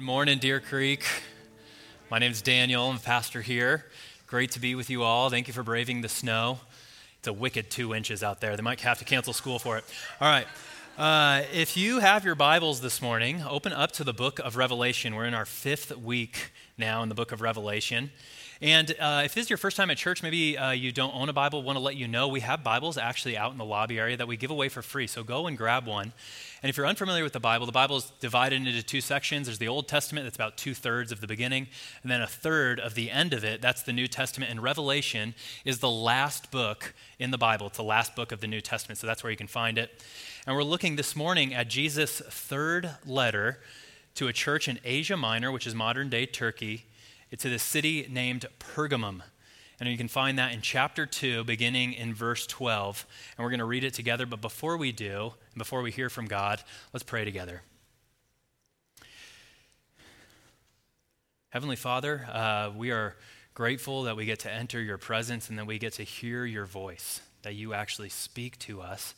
Good morning, Deer Creek. My name is Daniel. I'm pastor here. Great to be with you all. Thank you for braving the snow. It's a wicked two inches out there. They might have to cancel school for it. All right. Uh, if you have your Bibles this morning, open up to the book of Revelation. We're in our fifth week now in the book of Revelation. And uh, if this is your first time at church, maybe uh, you don't own a Bible, want to let you know we have Bibles actually out in the lobby area that we give away for free. So go and grab one. And if you're unfamiliar with the Bible, the Bible is divided into two sections. There's the Old Testament, that's about two thirds of the beginning, and then a third of the end of it, that's the New Testament. And Revelation is the last book in the Bible. It's the last book of the New Testament, so that's where you can find it. And we're looking this morning at Jesus' third letter to a church in Asia Minor, which is modern day Turkey. It's a city named Pergamum. And you can find that in chapter 2, beginning in verse 12. And we're going to read it together. But before we do, and before we hear from God, let's pray together. Heavenly Father, uh, we are grateful that we get to enter your presence and that we get to hear your voice, that you actually speak to us,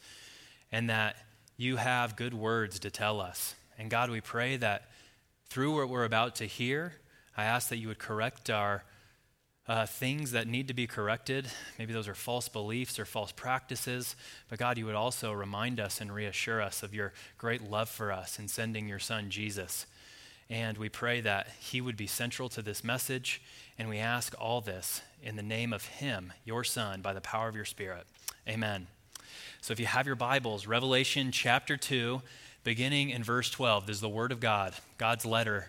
and that you have good words to tell us. And God, we pray that through what we're about to hear, I ask that you would correct our uh, things that need to be corrected. Maybe those are false beliefs or false practices. But God, you would also remind us and reassure us of your great love for us in sending your son, Jesus. And we pray that he would be central to this message. And we ask all this in the name of him, your son, by the power of your spirit. Amen. So if you have your Bibles, Revelation chapter 2, beginning in verse 12, this is the word of God, God's letter,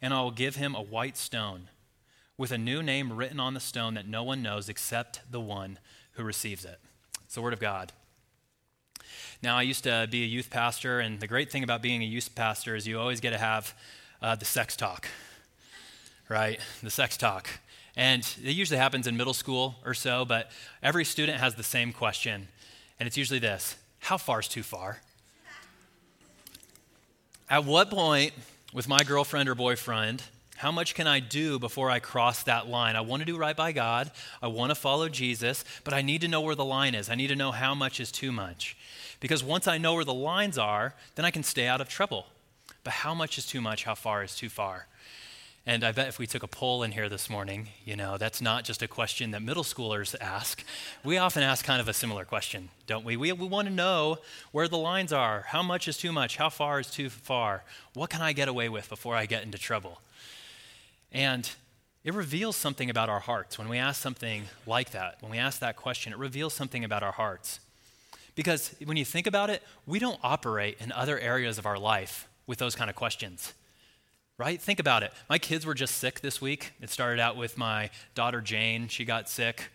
and I will give him a white stone with a new name written on the stone that no one knows except the one who receives it. It's the Word of God. Now, I used to be a youth pastor, and the great thing about being a youth pastor is you always get to have uh, the sex talk, right? The sex talk. And it usually happens in middle school or so, but every student has the same question, and it's usually this How far is too far? At what point, with my girlfriend or boyfriend, how much can I do before I cross that line? I want to do right by God. I want to follow Jesus, but I need to know where the line is. I need to know how much is too much. Because once I know where the lines are, then I can stay out of trouble. But how much is too much? How far is too far? And I bet if we took a poll in here this morning, you know, that's not just a question that middle schoolers ask. We often ask kind of a similar question, don't we? We, we want to know where the lines are. How much is too much? How far is too far? What can I get away with before I get into trouble? And it reveals something about our hearts when we ask something like that. When we ask that question, it reveals something about our hearts. Because when you think about it, we don't operate in other areas of our life with those kind of questions. Right? Think about it. My kids were just sick this week. It started out with my daughter Jane. She got sick,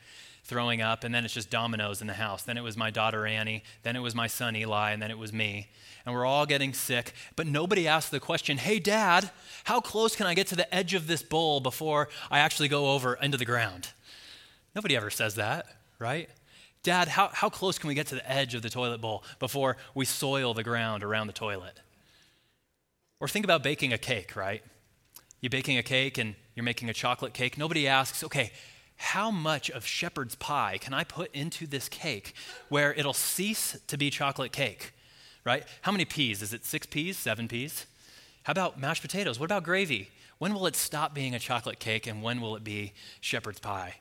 throwing up, and then it's just dominoes in the house. Then it was my daughter Annie. Then it was my son Eli, and then it was me and we're all getting sick, but nobody asked the question, hey, dad, how close can I get to the edge of this bowl before I actually go over into the ground? Nobody ever says that, right? Dad, how, how close can we get to the edge of the toilet bowl before we soil the ground around the toilet? Or think about baking a cake, right? You're baking a cake and you're making a chocolate cake. Nobody asks, okay, how much of shepherd's pie can I put into this cake where it'll cease to be chocolate cake? right? How many peas? Is it six peas, seven peas? How about mashed potatoes? What about gravy? When will it stop being a chocolate cake and when will it be shepherd's pie?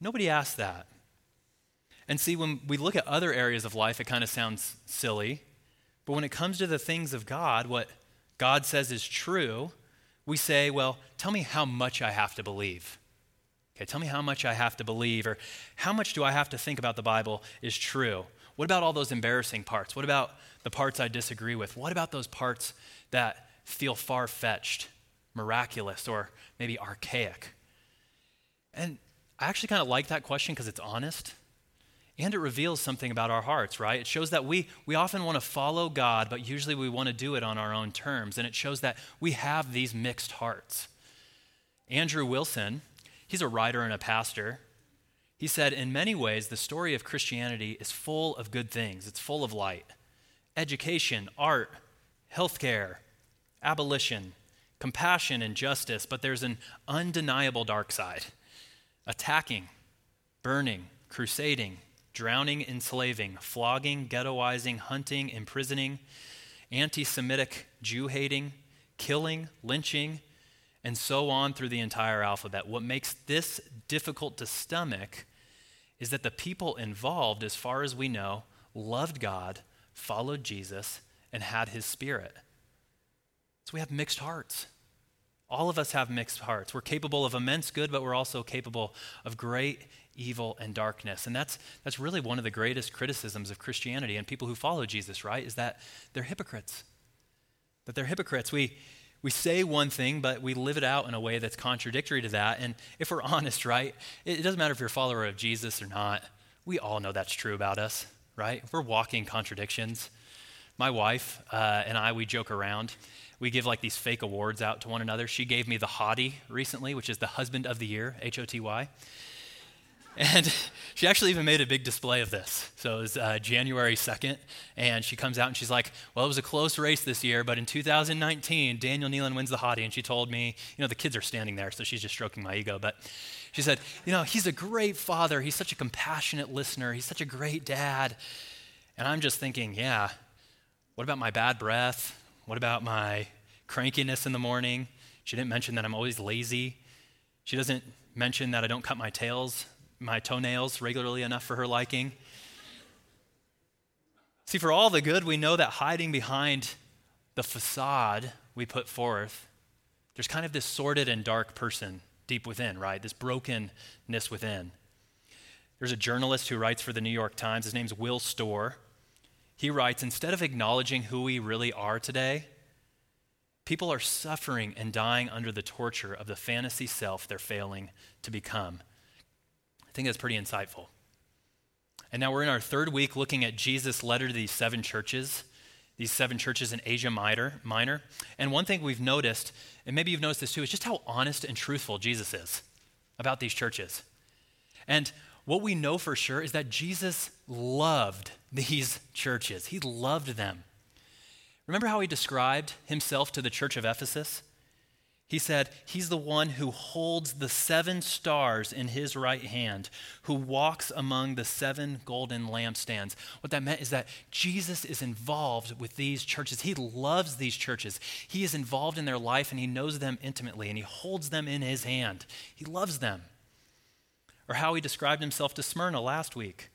Nobody asks that. And see, when we look at other areas of life, it kind of sounds silly. But when it comes to the things of God, what God says is true, we say, well, tell me how much I have to believe. Okay, tell me how much I have to believe, or how much do I have to think about the Bible is true? What about all those embarrassing parts? What about the parts I disagree with? What about those parts that feel far fetched, miraculous, or maybe archaic? And I actually kind of like that question because it's honest and it reveals something about our hearts, right? It shows that we, we often want to follow God, but usually we want to do it on our own terms. And it shows that we have these mixed hearts. Andrew Wilson, he's a writer and a pastor. He said, In many ways, the story of Christianity is full of good things, it's full of light. Education, art, healthcare, abolition, compassion, and justice, but there's an undeniable dark side attacking, burning, crusading, drowning, enslaving, flogging, ghettoizing, hunting, imprisoning, anti Semitic, Jew hating, killing, lynching, and so on through the entire alphabet. What makes this difficult to stomach is that the people involved, as far as we know, loved God, followed Jesus, and had his spirit. So we have mixed hearts. All of us have mixed hearts. We're capable of immense good, but we're also capable of great evil and darkness. And that's, that's really one of the greatest criticisms of Christianity and people who follow Jesus, right? Is that they're hypocrites. That they're hypocrites. We, we say one thing, but we live it out in a way that's contradictory to that. And if we're honest, right, it, doesn't matter if you're a follower of Jesus or not. We all know that's true about us, right? We're walking contradictions. My wife uh, and I, we joke around. We give like these fake awards out to one another. She gave me the Hottie recently, which is the husband of the year, H O T Y. And she actually even made a big display of this. So it was uh, January 2nd, and she comes out and she's like, Well, it was a close race this year, but in 2019, Daniel Nealon wins the hottie. And she told me, You know, the kids are standing there, so she's just stroking my ego. But she said, You know, he's a great father. He's such a compassionate listener. He's such a great dad. And I'm just thinking, Yeah, what about my bad breath? What about my crankiness in the morning? She didn't mention that I'm always lazy. She doesn't mention that I don't cut my tails my toenails regularly enough for her liking. See, for all the good, we know that hiding behind the facade we put forth, there's kind of this sordid and dark person deep within, right? This brokenness within. There's a journalist who writes for the New York Times. His name's Will Storr. He writes Instead of acknowledging who we really are today, people are suffering and dying under the torture of the fantasy self they're failing to become I think that's pretty insightful. And now we're in our third week looking at Jesus' letter to these seven churches, these seven churches in Asia Minor. Minor. And one thing we've noticed, and maybe you've noticed this too, is just how honest and truthful Jesus is about these churches. And what we know for sure is that Jesus loved these churches, he loved them. Remember how he described himself to the church of Ephesus? He said, He's the one who holds the seven stars in his right hand, who walks among the seven golden lampstands. What that meant is that Jesus is involved with these churches. He loves these churches. He is involved in their life and he knows them intimately and he holds them in his hand. He loves them. Or how he described himself to Smyrna last week.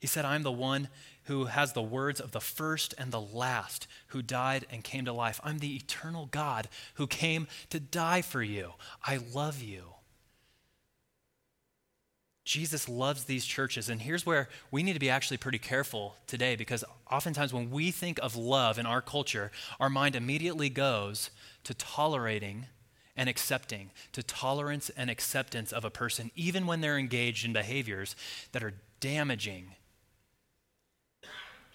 He said, I'm the one who has the words of the first and the last, who died and came to life. I'm the eternal God who came to die for you. I love you. Jesus loves these churches. And here's where we need to be actually pretty careful today because oftentimes when we think of love in our culture, our mind immediately goes to tolerating and accepting, to tolerance and acceptance of a person, even when they're engaged in behaviors that are damaging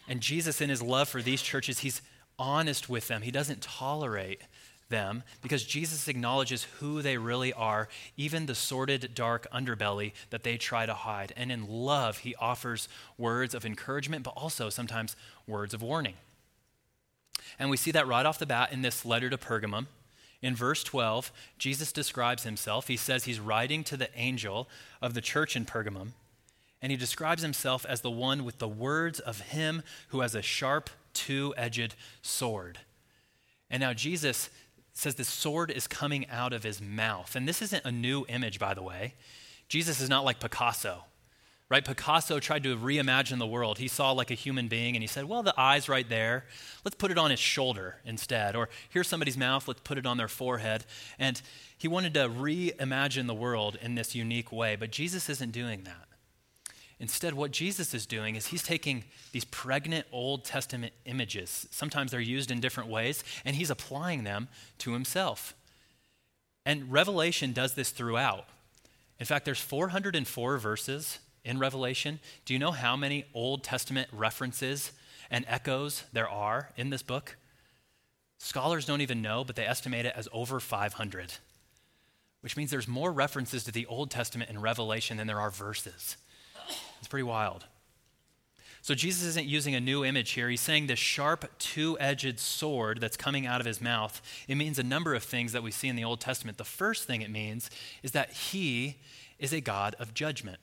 and Jesus, in his love for these churches, he's honest with them. He doesn't tolerate them because Jesus acknowledges who they really are, even the sordid, dark underbelly that they try to hide. And in love, he offers words of encouragement, but also sometimes words of warning. And we see that right off the bat in this letter to Pergamum. In verse 12, Jesus describes himself. He says he's writing to the angel of the church in Pergamum and he describes himself as the one with the words of him who has a sharp, two edged sword. And now Jesus says this sword is coming out of his mouth. And this isn't a new image, by the way. Jesus is not like Picasso, right? Picasso tried to reimagine the world. He saw like a human being and he said, well, the eye's right there. Let's put it on his shoulder instead. Or here's somebody's mouth, let's put it on their forehead. And he wanted to reimagine the world in this unique way, but Jesus isn't doing that. Instead, what Jesus is doing is he's taking these pregnant Old Testament images, sometimes they're used in different ways, and he's applying them to himself. And Revelation does this throughout. In fact, there's 404 verses in Revelation. Do you know how many Old Testament references and echoes there are in this book? Scholars don't even know, but they estimate it as over 500, which means there's more references to the Old Testament in Revelation than there are verses. It's pretty wild. So Jesus isn't using a new image here. He's saying this sharp, two edged sword that's coming out of his mouth. It means a number of things that we see in the Old Testament. The first thing it means is that he is a God of judgment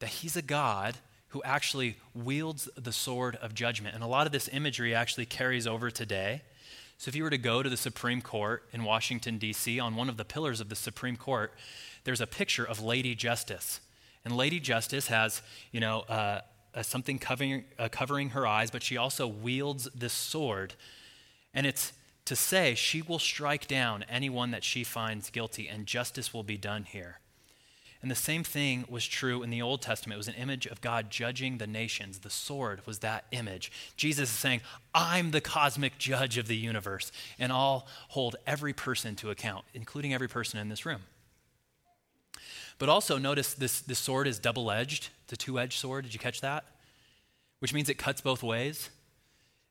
that he's a God who actually wields the sword of judgment. And a lot of this imagery actually carries over today. So if you were to go to the Supreme Court in Washington, D.C., on one of the pillars of the Supreme Court, there's a picture of Lady Justice. And Lady Justice has, you know, uh, uh, something covering, uh, covering her eyes, but she also wields this sword. And it's to say she will strike down anyone that she finds guilty, and justice will be done here. And the same thing was true in the Old Testament. It was an image of God judging the nations. The sword was that image. Jesus is saying, I'm the cosmic judge of the universe, and I'll hold every person to account, including every person in this room. But also, notice this, this sword is double edged. It's a two edged sword. Did you catch that? Which means it cuts both ways.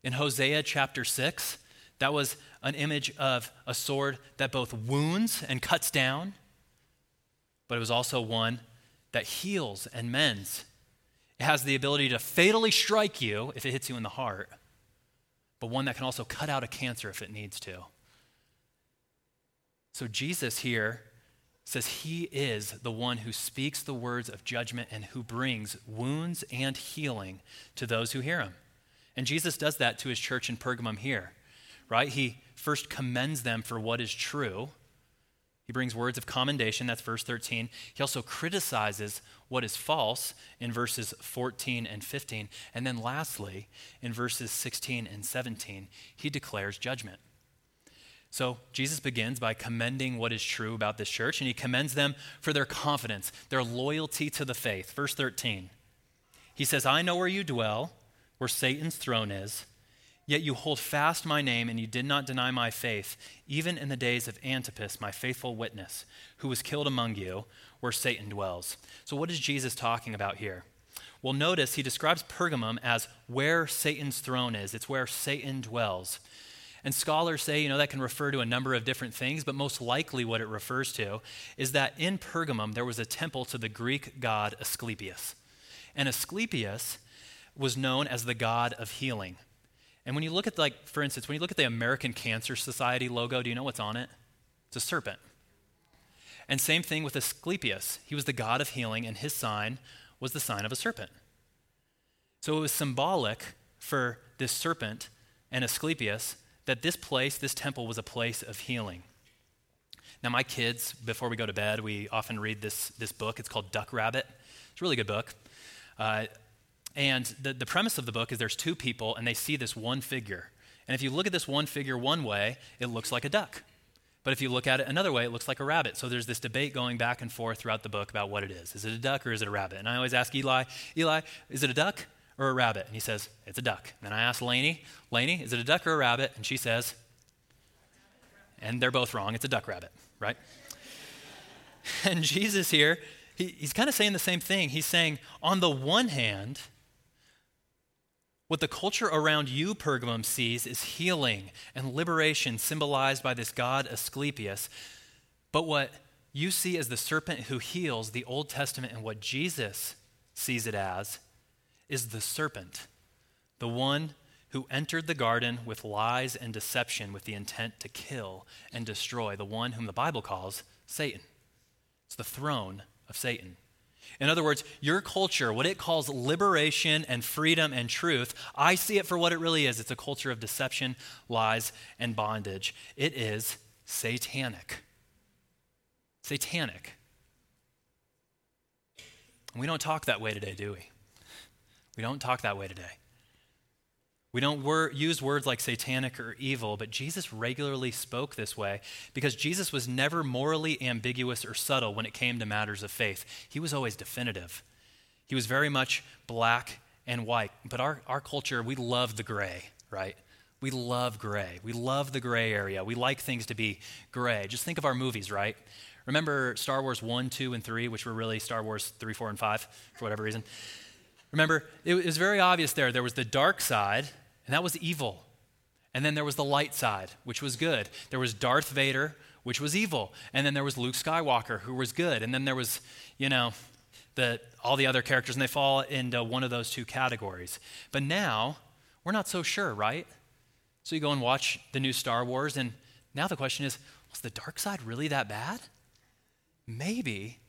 In Hosea chapter 6, that was an image of a sword that both wounds and cuts down but it was also one that heals and mends. It has the ability to fatally strike you if it hits you in the heart, but one that can also cut out a cancer if it needs to. So Jesus here says he is the one who speaks the words of judgment and who brings wounds and healing to those who hear him. And Jesus does that to his church in Pergamum here, right? He first commends them for what is true he brings words of commendation, that's verse 13. He also criticizes what is false in verses 14 and 15. And then lastly, in verses 16 and 17, he declares judgment. So Jesus begins by commending what is true about this church, and he commends them for their confidence, their loyalty to the faith. Verse 13, he says, I know where you dwell, where Satan's throne is Yet you hold fast my name, and you did not deny my faith, even in the days of Antipas, my faithful witness, who was killed among you, where Satan dwells. So, what is Jesus talking about here? Well, notice he describes Pergamum as where Satan's throne is, it's where Satan dwells. And scholars say, you know, that can refer to a number of different things, but most likely what it refers to is that in Pergamum there was a temple to the Greek god Asclepius. And Asclepius was known as the god of healing. And when you look at, like, for instance, when you look at the American Cancer Society logo, do you know what's on it? It's a serpent. And same thing with Asclepius. He was the god of healing, and his sign was the sign of a serpent. So it was symbolic for this serpent and Asclepius that this place, this temple, was a place of healing. Now, my kids, before we go to bed, we often read this, this book. It's called Duck Rabbit. It's a really good book. Uh, and the, the premise of the book is there's two people and they see this one figure. And if you look at this one figure one way, it looks like a duck. But if you look at it another way, it looks like a rabbit. So there's this debate going back and forth throughout the book about what it is. Is it a duck or is it a rabbit? And I always ask Eli, Eli, is it a duck or a rabbit? And he says, it's a duck. And I ask Lainey, Lainey, is it a duck or a rabbit? And she says, and they're both wrong. It's a duck rabbit, right? and Jesus here, he, he's kind of saying the same thing. He's saying, on the one hand, what the culture around you, Pergamum, sees is healing and liberation symbolized by this god Asclepius. But what you see as the serpent who heals, the Old Testament, and what Jesus sees it as, is the serpent, the one who entered the garden with lies and deception with the intent to kill and destroy, the one whom the Bible calls Satan. It's the throne of Satan. In other words, your culture, what it calls liberation and freedom and truth, I see it for what it really is. It's a culture of deception, lies, and bondage. It is satanic. Satanic. We don't talk that way today, do we? We don't talk that way today. We don't wor- use words like satanic or evil, but Jesus regularly spoke this way because Jesus was never morally ambiguous or subtle when it came to matters of faith. He was always definitive. He was very much black and white. But our, our culture, we love the gray, right? We love gray. We love the gray area. We like things to be gray. Just think of our movies, right? Remember Star Wars 1, 2, and 3, which were really Star Wars 3, 4, and 5 for whatever reason? Remember, it was very obvious there. There was the dark side, and that was evil. And then there was the light side, which was good. There was Darth Vader, which was evil. And then there was Luke Skywalker, who was good. And then there was, you know, the, all the other characters, and they fall into one of those two categories. But now, we're not so sure, right? So you go and watch the new Star Wars, and now the question is was the dark side really that bad? Maybe,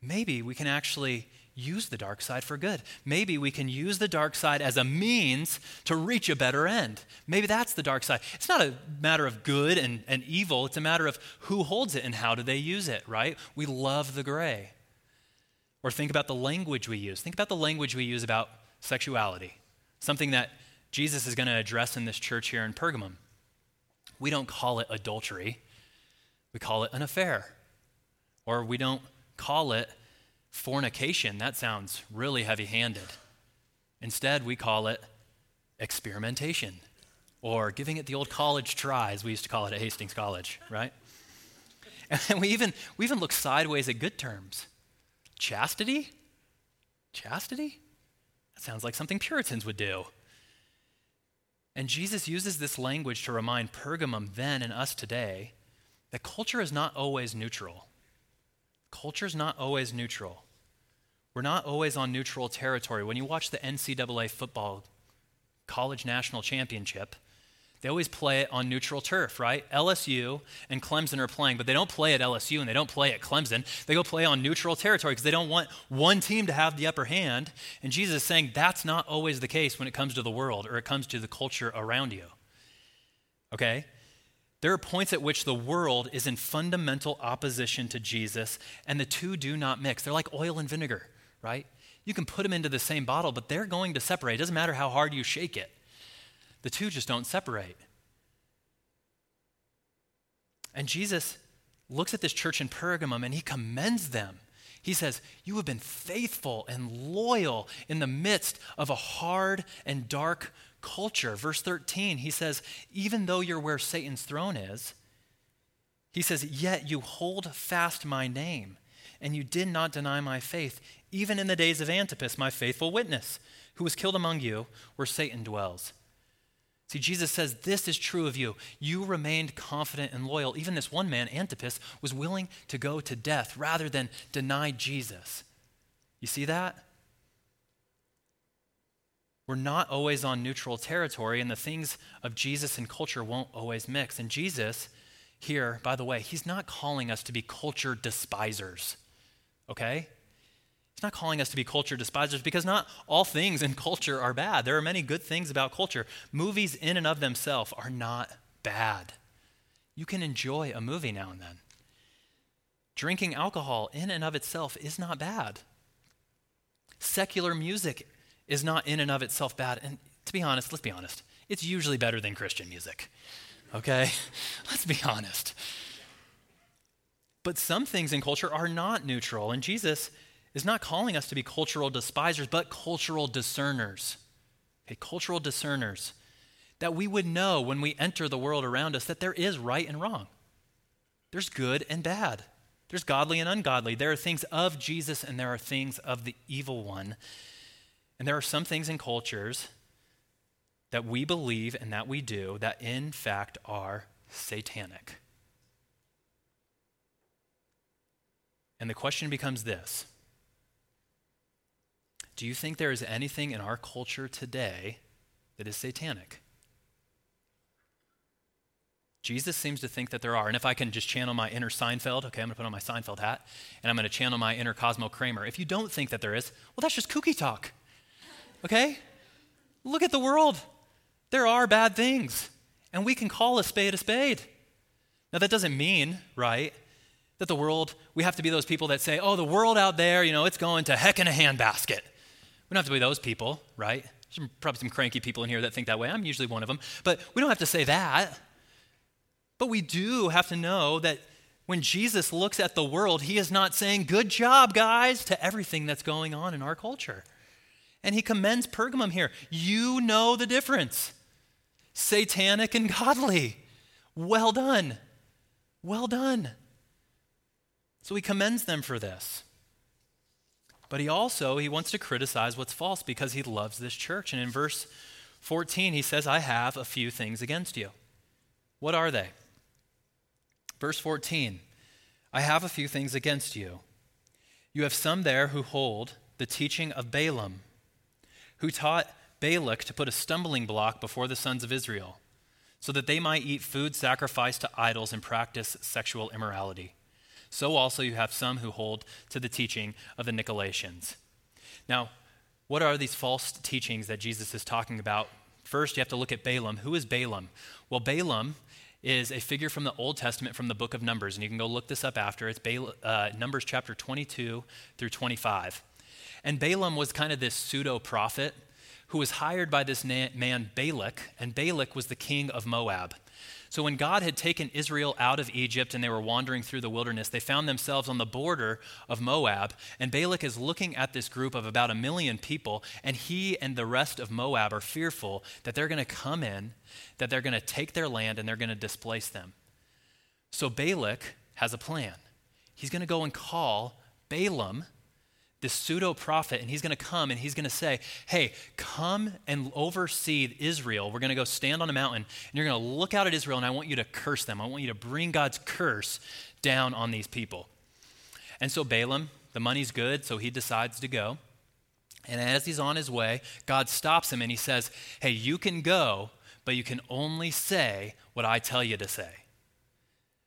maybe we can actually use the dark side for good. Maybe we can use the dark side as a means to reach a better end. Maybe that's the dark side. It's not a matter of good and, and evil, it's a matter of who holds it and how do they use it, right? We love the gray. Or think about the language we use. Think about the language we use about sexuality, something that Jesus is going to address in this church here in Pergamum. We don't call it adultery, we call it an affair. Or we don't call it fornication. That sounds really heavy handed. Instead, we call it experimentation or giving it the old college try, as we used to call it at Hastings College, right? And we even, we even look sideways at good terms. Chastity? Chastity? That sounds like something Puritans would do. And Jesus uses this language to remind Pergamum then and us today that culture is not always neutral. Culture is not always neutral. We're not always on neutral territory. When you watch the NCAA football college national championship, they always play it on neutral turf, right? LSU and Clemson are playing, but they don't play at LSU and they don't play at Clemson. They go play on neutral territory because they don't want one team to have the upper hand. And Jesus is saying that's not always the case when it comes to the world or it comes to the culture around you. Okay? There are points at which the world is in fundamental opposition to Jesus, and the two do not mix. They're like oil and vinegar, right? You can put them into the same bottle, but they're going to separate. It doesn't matter how hard you shake it, the two just don't separate. And Jesus looks at this church in Pergamum and he commends them. He says, You have been faithful and loyal in the midst of a hard and dark culture. Verse 13, he says, Even though you're where Satan's throne is, he says, Yet you hold fast my name, and you did not deny my faith, even in the days of Antipas, my faithful witness, who was killed among you, where Satan dwells. See, Jesus says, This is true of you. You remained confident and loyal. Even this one man, Antipas, was willing to go to death rather than deny Jesus. You see that? We're not always on neutral territory, and the things of Jesus and culture won't always mix. And Jesus, here, by the way, he's not calling us to be culture despisers, okay? Not calling us to be culture despisers because not all things in culture are bad. There are many good things about culture. Movies, in and of themselves, are not bad. You can enjoy a movie now and then. Drinking alcohol, in and of itself, is not bad. Secular music is not in and of itself bad. And to be honest, let's be honest, it's usually better than Christian music. Okay? let's be honest. But some things in culture are not neutral, and Jesus is not calling us to be cultural despisers, but cultural discerners. Okay, cultural discerners. That we would know when we enter the world around us that there is right and wrong. There's good and bad. There's godly and ungodly. There are things of Jesus and there are things of the evil one. And there are some things in cultures that we believe and that we do that in fact are satanic. And the question becomes this Do you think there is anything in our culture today that is satanic? Jesus seems to think that there are. And if I can just channel my inner Seinfeld, okay, I'm going to put on my Seinfeld hat, and I'm going to channel my inner Cosmo Kramer. If you don't think that there is, well, that's just kooky talk. Okay? Look at the world. There are bad things, and we can call a spade a spade. Now, that doesn't mean, right, that the world, we have to be those people that say, oh, the world out there, you know, it's going to heck in a handbasket. Don't have to be those people, right? There's probably some cranky people in here that think that way. I'm usually one of them. But we don't have to say that. But we do have to know that when Jesus looks at the world, he is not saying, Good job, guys, to everything that's going on in our culture. And he commends Pergamum here. You know the difference satanic and godly. Well done. Well done. So he commends them for this. But he also he wants to criticize what's false because he loves this church. And in verse 14 he says, "I have a few things against you." What are they? Verse 14 I have a few things against you. You have some there who hold the teaching of Balaam, who taught Balak to put a stumbling block before the sons of Israel, so that they might eat food sacrificed to idols and practice sexual immorality. So also you have some who hold to the teaching of the Nicolaitans. Now, what are these false teachings that Jesus is talking about? First, you have to look at Balaam. Who is Balaam? Well, Balaam is a figure from the Old Testament from the book of Numbers, and you can go look this up after. It's Bala, uh, Numbers chapter 22 through 25. And Balaam was kind of this pseudo prophet who was hired by this man Balak, and Balak was the king of Moab. So when God had taken Israel out of Egypt and they were wandering through the wilderness, they found themselves on the border of Moab. And Balak is looking at this group of about a million people, and he and the rest of Moab are fearful that they're going to come in, that they're going to take their land, and they're going to displace them. So Balak has a plan. He's going to go and call Balaam this pseudo prophet, and he's going to come and he's going to say, Hey, come and oversee Israel. We're going to go stand on a mountain, and you're going to look out at Israel, and I want you to curse them. I want you to bring God's curse down on these people. And so Balaam, the money's good, so he decides to go. And as he's on his way, God stops him and he says, Hey, you can go, but you can only say what I tell you to say.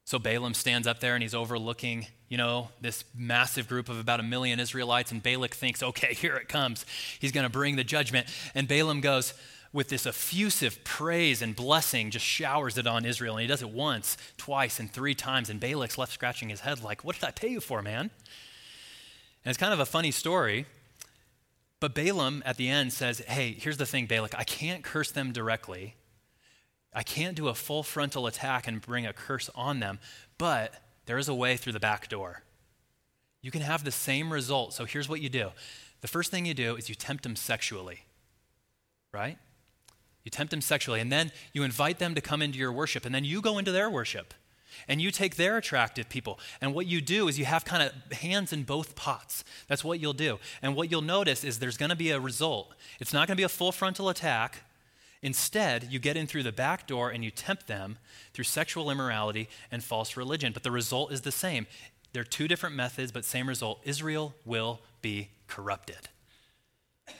So Balaam stands up there and he's overlooking, you know, this massive group of about a million Israelites. And Balak thinks, okay, here it comes. He's going to bring the judgment. And Balaam goes with this effusive praise and blessing, just showers it on Israel. And he does it once, twice, and three times. And Balak's left scratching his head, like, what did I pay you for, man? And it's kind of a funny story. But Balaam at the end says, hey, here's the thing, Balak, I can't curse them directly I can't do a full frontal attack and bring a curse on them, but there is a way through the back door. You can have the same result. So here's what you do the first thing you do is you tempt them sexually, right? You tempt them sexually, and then you invite them to come into your worship, and then you go into their worship. And you take their attractive people. And what you do is you have kind of hands in both pots. That's what you'll do. And what you'll notice is there's going to be a result. It's not going to be a full frontal attack, Instead, you get in through the back door and you tempt them through sexual immorality and false religion. But the result is the same. They're two different methods, but same result. Israel will be corrupted.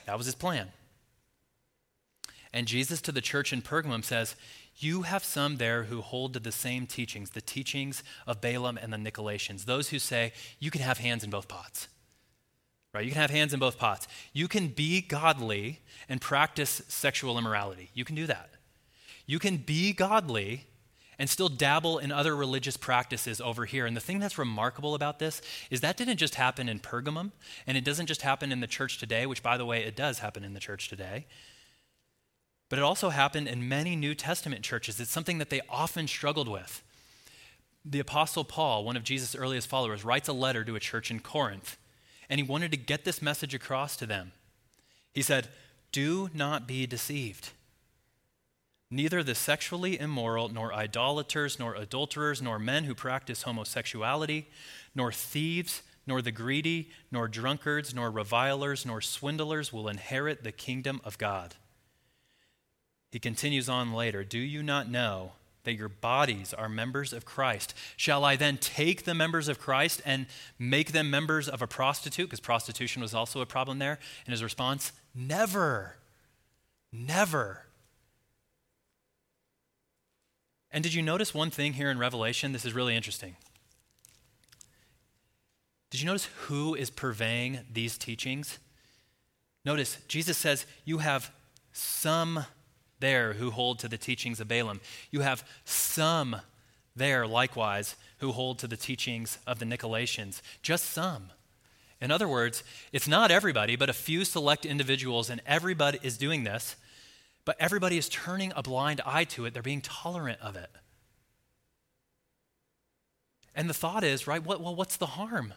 That was his plan. And Jesus to the church in Pergamum says, You have some there who hold to the same teachings, the teachings of Balaam and the Nicolaitans, those who say you can have hands in both pots. Right? You can have hands in both pots. You can be godly and practice sexual immorality. You can do that. You can be godly and still dabble in other religious practices over here. And the thing that's remarkable about this is that didn't just happen in Pergamum, and it doesn't just happen in the church today, which, by the way, it does happen in the church today. But it also happened in many New Testament churches. It's something that they often struggled with. The Apostle Paul, one of Jesus' earliest followers, writes a letter to a church in Corinth and he wanted to get this message across to them. He said, Do not be deceived. Neither the sexually immoral, nor idolaters, nor adulterers, nor men who practice homosexuality, nor thieves, nor the greedy, nor drunkards, nor revilers, nor swindlers will inherit the kingdom of God. He continues on later Do you not know that your bodies are members of Christ. Shall I then take the members of Christ and make them members of a prostitute? Because prostitution was also a problem there. And his response, never. Never. And did you notice one thing here in Revelation? This is really interesting. Did you notice who is purveying these teachings? Notice, Jesus says, You have some there who hold to the teachings of Balaam. You have some there, likewise, who hold to the teachings of the Nicolaitans, just some. In other words, it's not everybody, but a few select individuals, and everybody is doing this, but everybody is turning a blind eye to it. They're being tolerant of it. And the thought is, right, what, well, what's the harm?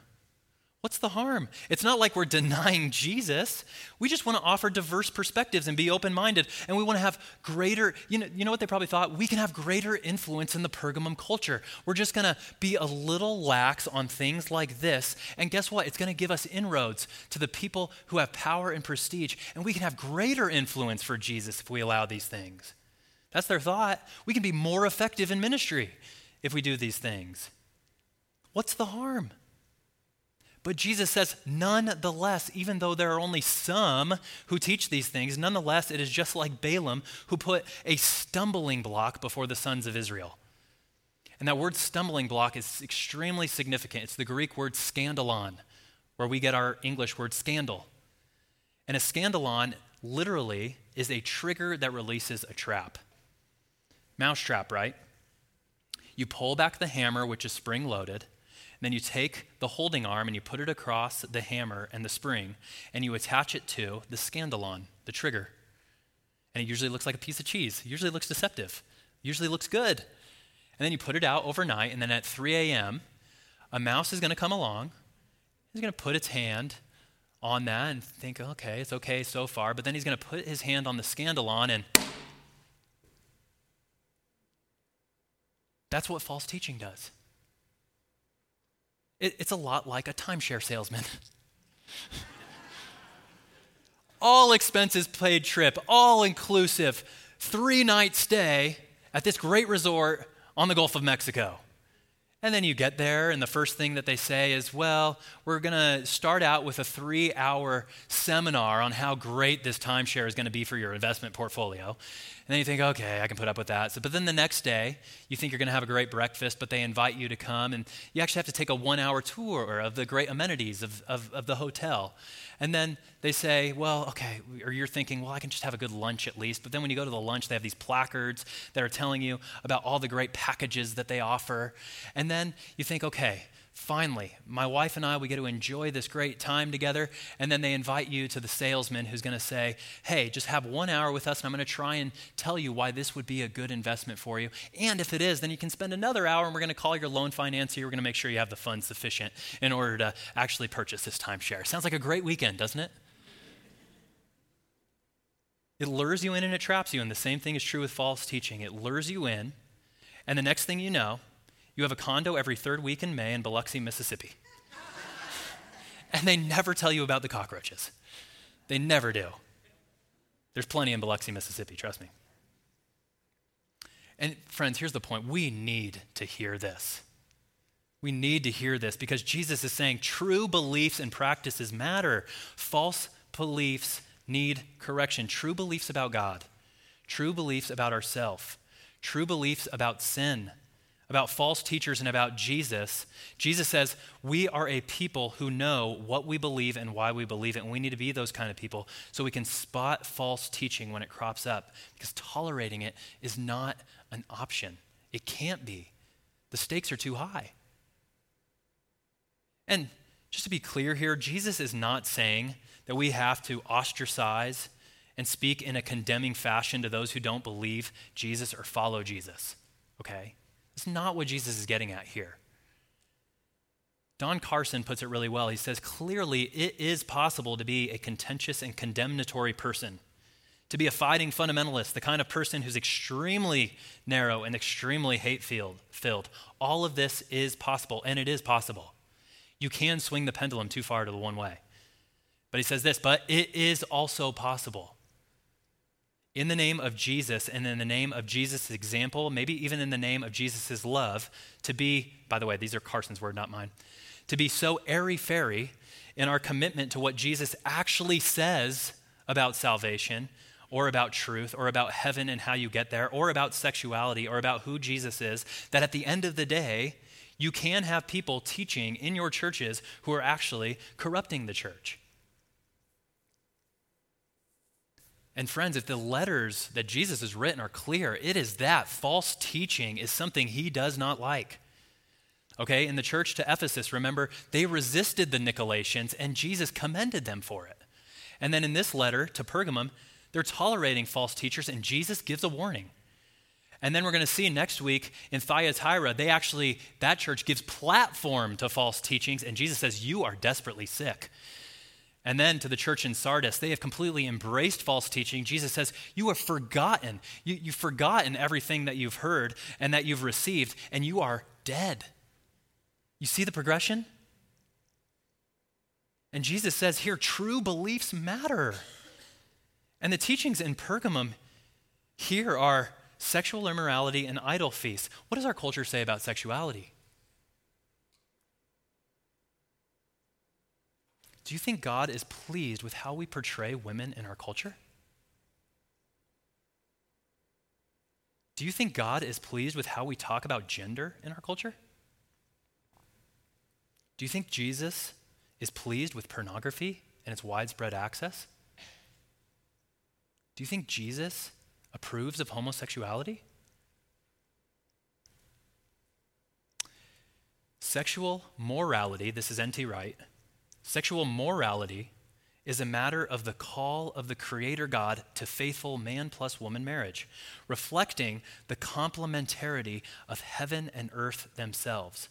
What's the harm? It's not like we're denying Jesus. We just want to offer diverse perspectives and be open minded. And we want to have greater, you know, you know what they probably thought? We can have greater influence in the Pergamum culture. We're just going to be a little lax on things like this. And guess what? It's going to give us inroads to the people who have power and prestige. And we can have greater influence for Jesus if we allow these things. That's their thought. We can be more effective in ministry if we do these things. What's the harm? But Jesus says, nonetheless, even though there are only some who teach these things, nonetheless, it is just like Balaam who put a stumbling block before the sons of Israel. And that word stumbling block is extremely significant. It's the Greek word scandalon, where we get our English word scandal. And a scandalon literally is a trigger that releases a trap. Mousetrap, right? You pull back the hammer, which is spring loaded then you take the holding arm and you put it across the hammer and the spring, and you attach it to the scandalon, the trigger. And it usually looks like a piece of cheese. It usually looks deceptive. It usually looks good. And then you put it out overnight, and then at 3 a.m., a mouse is going to come along. He's going to put its hand on that and think, okay, it's okay so far. But then he's going to put his hand on the scandalon and that's what false teaching does. It, it's a lot like a timeshare salesman. all expenses paid trip, all inclusive, three night stay at this great resort on the Gulf of Mexico. And then you get there, and the first thing that they say is, Well, we're going to start out with a three hour seminar on how great this timeshare is going to be for your investment portfolio. And then you think, okay, I can put up with that. So, but then the next day, you think you're going to have a great breakfast, but they invite you to come, and you actually have to take a one hour tour of the great amenities of, of, of the hotel. And then they say, well, okay, or you're thinking, well, I can just have a good lunch at least. But then when you go to the lunch, they have these placards that are telling you about all the great packages that they offer. And then you think, okay, finally, my wife and I, we get to enjoy this great time together. And then they invite you to the salesman who's going to say, hey, just have one hour with us, and I'm going to try and tell you why this would be a good investment for you. And if it is, then you can spend another hour, and we're going to call your loan financier. We're going to make sure you have the funds sufficient in order to actually purchase this timeshare. Sounds like a great weekend, doesn't it? It lures you in and it traps you. And the same thing is true with false teaching. It lures you in, and the next thing you know, you have a condo every third week in May in Biloxi, Mississippi. and they never tell you about the cockroaches. They never do. There's plenty in Biloxi, Mississippi, trust me. And friends, here's the point we need to hear this. We need to hear this because Jesus is saying true beliefs and practices matter. False beliefs need correction. True beliefs about God, true beliefs about ourselves, true beliefs about sin, about false teachers and about Jesus, Jesus says we are a people who know what we believe and why we believe it. And we need to be those kind of people so we can spot false teaching when it crops up because tolerating it is not an option. It can't be. The stakes are too high. And just to be clear here, Jesus is not saying that we have to ostracize and speak in a condemning fashion to those who don't believe Jesus or follow Jesus. Okay? It's not what Jesus is getting at here. Don Carson puts it really well. He says, clearly, it is possible to be a contentious and condemnatory person, to be a fighting fundamentalist, the kind of person who's extremely narrow and extremely hate filled. All of this is possible, and it is possible. You can swing the pendulum too far to the one way. But he says this, but it is also possible in the name of Jesus and in the name of Jesus' example, maybe even in the name of Jesus' love, to be, by the way, these are Carson's word, not mine, to be so airy fairy in our commitment to what Jesus actually says about salvation or about truth or about heaven and how you get there or about sexuality or about who Jesus is, that at the end of the day, you can have people teaching in your churches who are actually corrupting the church. And friends, if the letters that Jesus has written are clear, it is that false teaching is something he does not like. Okay, in the church to Ephesus, remember, they resisted the Nicolaitans and Jesus commended them for it. And then in this letter to Pergamum, they're tolerating false teachers and Jesus gives a warning. And then we're going to see next week in Thyatira, they actually, that church gives platform to false teachings, and Jesus says, You are desperately sick. And then to the church in Sardis, they have completely embraced false teaching. Jesus says, You have forgotten. You, you've forgotten everything that you've heard and that you've received, and you are dead. You see the progression? And Jesus says here, true beliefs matter. And the teachings in Pergamum here are sexual immorality and idol feasts. What does our culture say about sexuality? Do you think God is pleased with how we portray women in our culture? Do you think God is pleased with how we talk about gender in our culture? Do you think Jesus is pleased with pornography and its widespread access? Do you think Jesus approves of homosexuality? Sexual morality, this is N.T. Wright, Sexual morality is a matter of the call of the Creator God to faithful man plus woman marriage, reflecting the complementarity of heaven and earth themselves.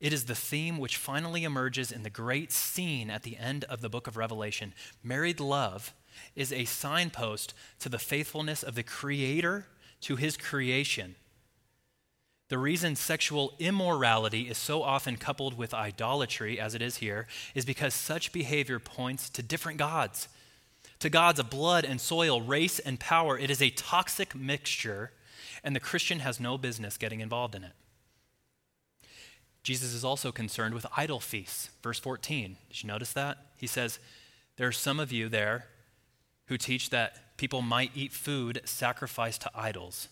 It is the theme which finally emerges in the great scene at the end of the book of Revelation. Married love is a signpost to the faithfulness of the Creator to his creation the reason sexual immorality is so often coupled with idolatry, as it is here, is because such behavior points to different gods, to gods of blood and soil, race and power. It is a toxic mixture, and the Christian has no business getting involved in it. Jesus is also concerned with idol feasts. Verse 14, did you notice that? He says, There are some of you there who teach that people might eat food sacrificed to idols.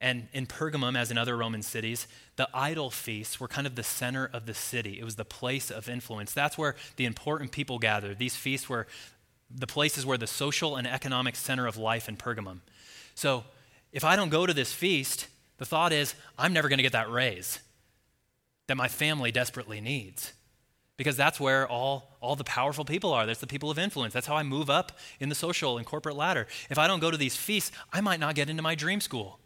And in Pergamum, as in other Roman cities, the idol feasts were kind of the center of the city. It was the place of influence. That's where the important people gathered. These feasts were the places where the social and economic center of life in Pergamum. So if I don't go to this feast, the thought is, I'm never going to get that raise that my family desperately needs. Because that's where all, all the powerful people are. That's the people of influence. That's how I move up in the social and corporate ladder. If I don't go to these feasts, I might not get into my dream school.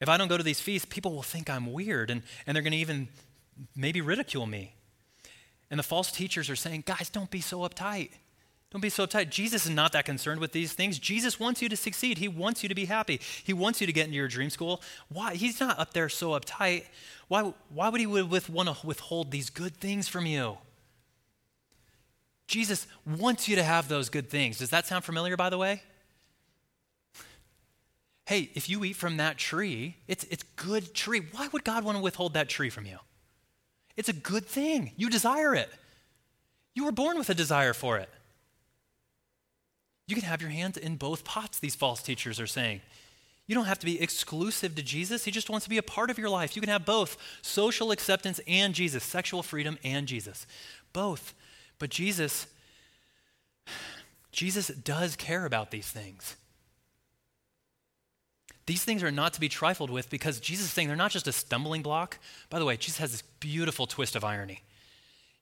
If I don't go to these feasts, people will think I'm weird and, and they're going to even maybe ridicule me. And the false teachers are saying, guys, don't be so uptight. Don't be so uptight. Jesus is not that concerned with these things. Jesus wants you to succeed. He wants you to be happy. He wants you to get into your dream school. Why? He's not up there so uptight. Why, why would he want to withhold these good things from you? Jesus wants you to have those good things. Does that sound familiar, by the way? Hey, if you eat from that tree, it's, it's good tree. Why would God want to withhold that tree from you? It's a good thing. You desire it. You were born with a desire for it. You can have your hands in both pots, these false teachers are saying. You don't have to be exclusive to Jesus. He just wants to be a part of your life. You can have both social acceptance and Jesus, sexual freedom and Jesus. Both. But Jesus, Jesus does care about these things. These things are not to be trifled with because Jesus is saying they're not just a stumbling block. By the way, Jesus has this beautiful twist of irony.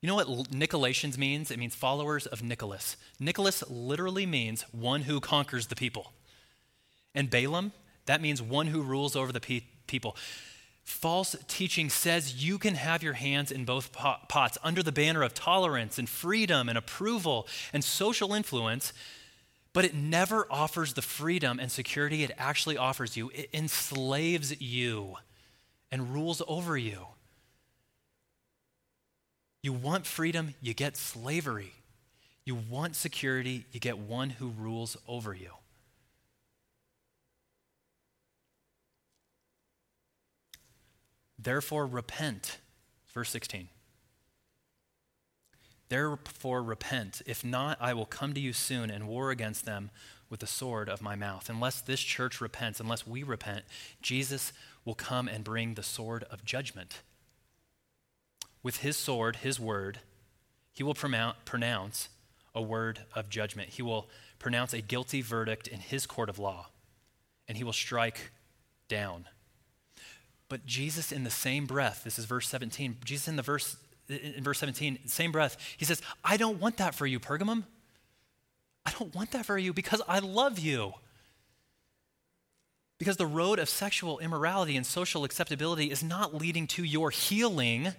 You know what Nicolaitans means? It means followers of Nicholas. Nicholas literally means one who conquers the people. And Balaam, that means one who rules over the pe- people. False teaching says you can have your hands in both pots under the banner of tolerance and freedom and approval and social influence but it never offers the freedom and security it actually offers you. It enslaves you and rules over you. You want freedom, you get slavery. You want security, you get one who rules over you. Therefore, repent. Verse 16. Therefore, repent. If not, I will come to you soon and war against them with the sword of my mouth. Unless this church repents, unless we repent, Jesus will come and bring the sword of judgment. With his sword, his word, he will pronounce a word of judgment. He will pronounce a guilty verdict in his court of law, and he will strike down. But Jesus, in the same breath, this is verse 17, Jesus in the verse, in verse 17, same breath, he says, I don't want that for you, Pergamum. I don't want that for you because I love you. Because the road of sexual immorality and social acceptability is not leading to your healing.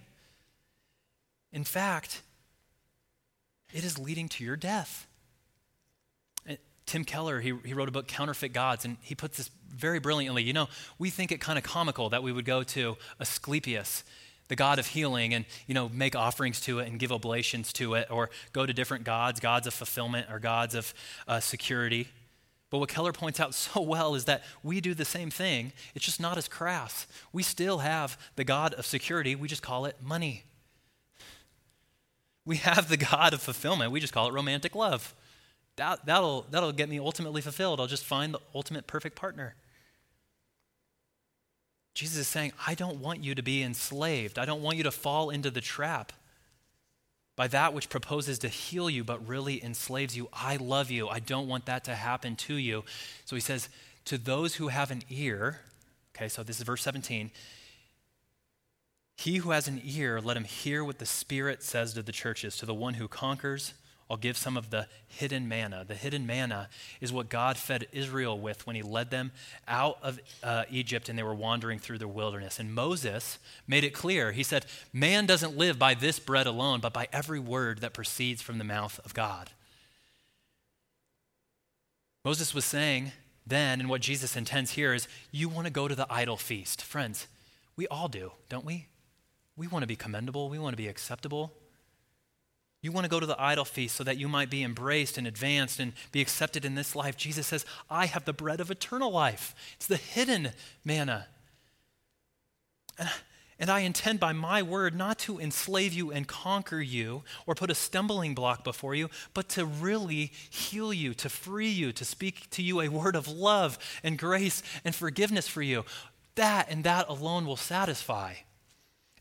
In fact, it is leading to your death. Tim Keller, he, he wrote a book, Counterfeit Gods, and he puts this very brilliantly. You know, we think it kind of comical that we would go to Asclepius, the god of healing, and, you know, make offerings to it and give oblations to it, or go to different gods, gods of fulfillment or gods of uh, security. But what Keller points out so well is that we do the same thing. It's just not as crass. We still have the God of security, we just call it money. We have the God of fulfillment, we just call it romantic love. That, that'll, that'll get me ultimately fulfilled. I'll just find the ultimate perfect partner. Jesus is saying, I don't want you to be enslaved. I don't want you to fall into the trap by that which proposes to heal you but really enslaves you. I love you. I don't want that to happen to you. So he says, To those who have an ear, okay, so this is verse 17. He who has an ear, let him hear what the Spirit says to the churches. To the one who conquers, I'll give some of the hidden manna. The hidden manna is what God fed Israel with when he led them out of uh, Egypt and they were wandering through the wilderness. And Moses made it clear. He said, Man doesn't live by this bread alone, but by every word that proceeds from the mouth of God. Moses was saying then, and what Jesus intends here is, you want to go to the idol feast. Friends, we all do, don't we? We want to be commendable, we want to be acceptable. You want to go to the idol feast so that you might be embraced and advanced and be accepted in this life. Jesus says, I have the bread of eternal life. It's the hidden manna. And I intend by my word not to enslave you and conquer you or put a stumbling block before you, but to really heal you, to free you, to speak to you a word of love and grace and forgiveness for you. That and that alone will satisfy.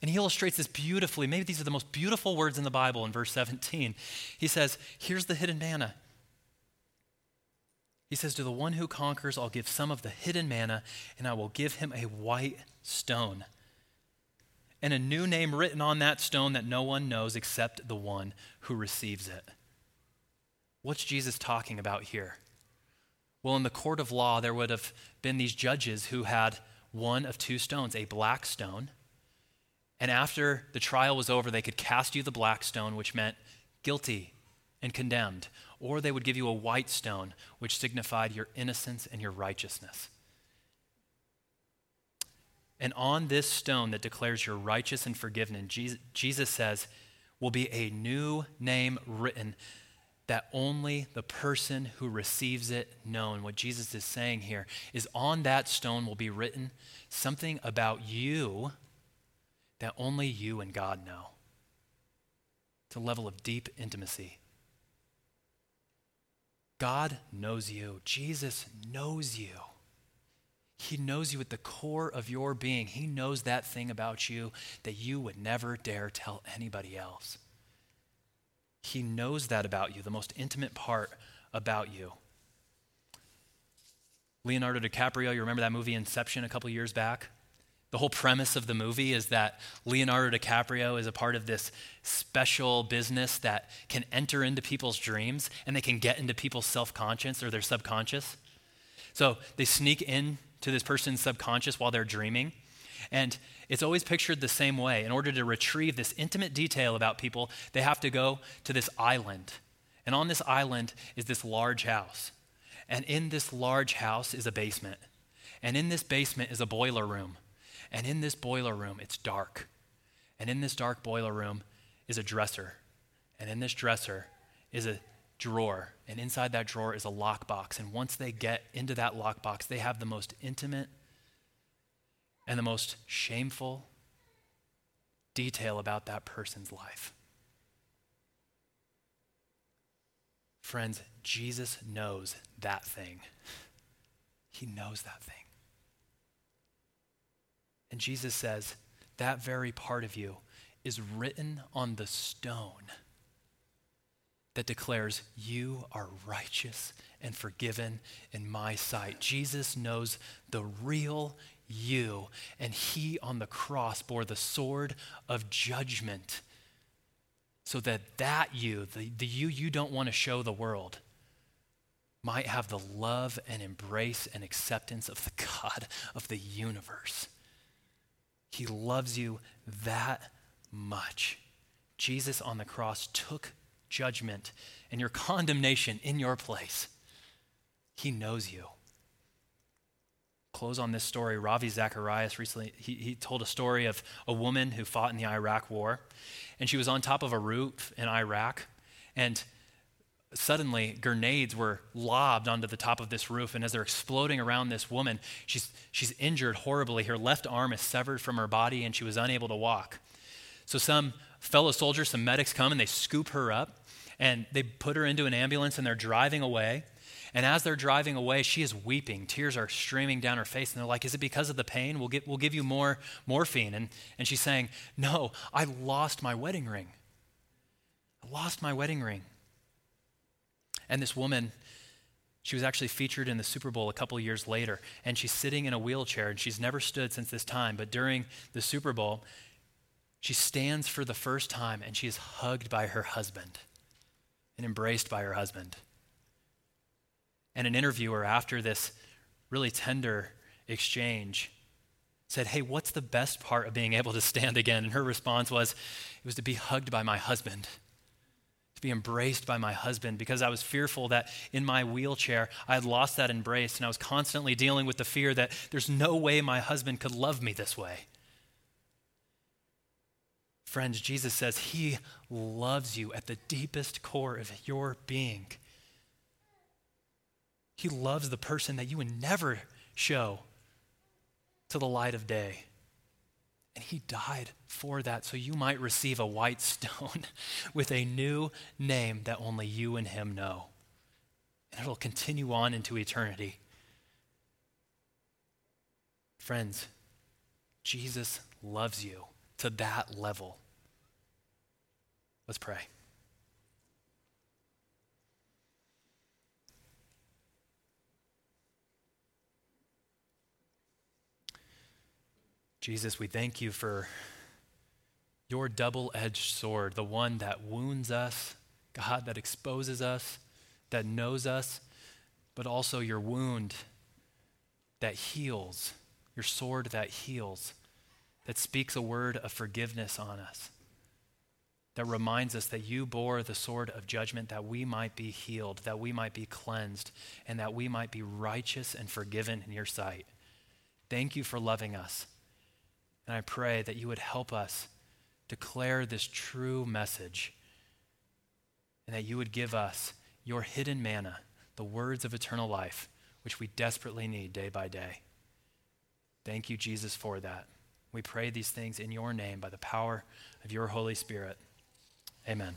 And he illustrates this beautifully. Maybe these are the most beautiful words in the Bible in verse 17. He says, Here's the hidden manna. He says, To the one who conquers, I'll give some of the hidden manna, and I will give him a white stone. And a new name written on that stone that no one knows except the one who receives it. What's Jesus talking about here? Well, in the court of law, there would have been these judges who had one of two stones a black stone and after the trial was over, they could cast you the black stone, which meant guilty and condemned, or they would give you a white stone, which signified your innocence and your righteousness. And on this stone that declares you're righteous and forgiven, Jesus, Jesus says, will be a new name written that only the person who receives it known. What Jesus is saying here is on that stone will be written something about you that only you and God know. It's a level of deep intimacy. God knows you. Jesus knows you. He knows you at the core of your being. He knows that thing about you that you would never dare tell anybody else. He knows that about you, the most intimate part about you. Leonardo DiCaprio, you remember that movie Inception a couple years back? The whole premise of the movie is that Leonardo DiCaprio is a part of this special business that can enter into people's dreams and they can get into people's self conscious or their subconscious. So they sneak in to this person's subconscious while they're dreaming. And it's always pictured the same way. In order to retrieve this intimate detail about people, they have to go to this island. And on this island is this large house. And in this large house is a basement. And in this basement is a boiler room. And in this boiler room, it's dark. And in this dark boiler room is a dresser. And in this dresser is a drawer. And inside that drawer is a lockbox. And once they get into that lockbox, they have the most intimate and the most shameful detail about that person's life. Friends, Jesus knows that thing. He knows that thing. And Jesus says, that very part of you is written on the stone that declares, You are righteous and forgiven in my sight. Jesus knows the real you. And he on the cross bore the sword of judgment so that that you, the, the you you don't want to show the world, might have the love and embrace and acceptance of the God of the universe. He loves you that much. Jesus on the cross took judgment and your condemnation in your place. He knows you. Close on this story. Ravi Zacharias recently he, he told a story of a woman who fought in the Iraq War, and she was on top of a roof in Iraq, and suddenly grenades were lobbed onto the top of this roof and as they're exploding around this woman she's, she's injured horribly. Her left arm is severed from her body and she was unable to walk. So some fellow soldiers some medics come and they scoop her up and they put her into an ambulance and they're driving away. And as they're driving away she is weeping. Tears are streaming down her face and they're like is it because of the pain? We'll, get, we'll give you more morphine. And, and she's saying no i lost my wedding ring. I lost my wedding ring and this woman, she was actually featured in the Super Bowl a couple years later, and she's sitting in a wheelchair, and she's never stood since this time. But during the Super Bowl, she stands for the first time, and she is hugged by her husband and embraced by her husband. And an interviewer, after this really tender exchange, said, Hey, what's the best part of being able to stand again? And her response was, It was to be hugged by my husband to be embraced by my husband because I was fearful that in my wheelchair I had lost that embrace and I was constantly dealing with the fear that there's no way my husband could love me this way. Friends, Jesus says he loves you at the deepest core of your being. He loves the person that you would never show to the light of day. He died for that so you might receive a white stone with a new name that only you and him know. And it'll continue on into eternity. Friends, Jesus loves you to that level. Let's pray. Jesus, we thank you for your double edged sword, the one that wounds us, God, that exposes us, that knows us, but also your wound that heals, your sword that heals, that speaks a word of forgiveness on us, that reminds us that you bore the sword of judgment that we might be healed, that we might be cleansed, and that we might be righteous and forgiven in your sight. Thank you for loving us. And I pray that you would help us declare this true message and that you would give us your hidden manna, the words of eternal life, which we desperately need day by day. Thank you, Jesus, for that. We pray these things in your name by the power of your Holy Spirit. Amen.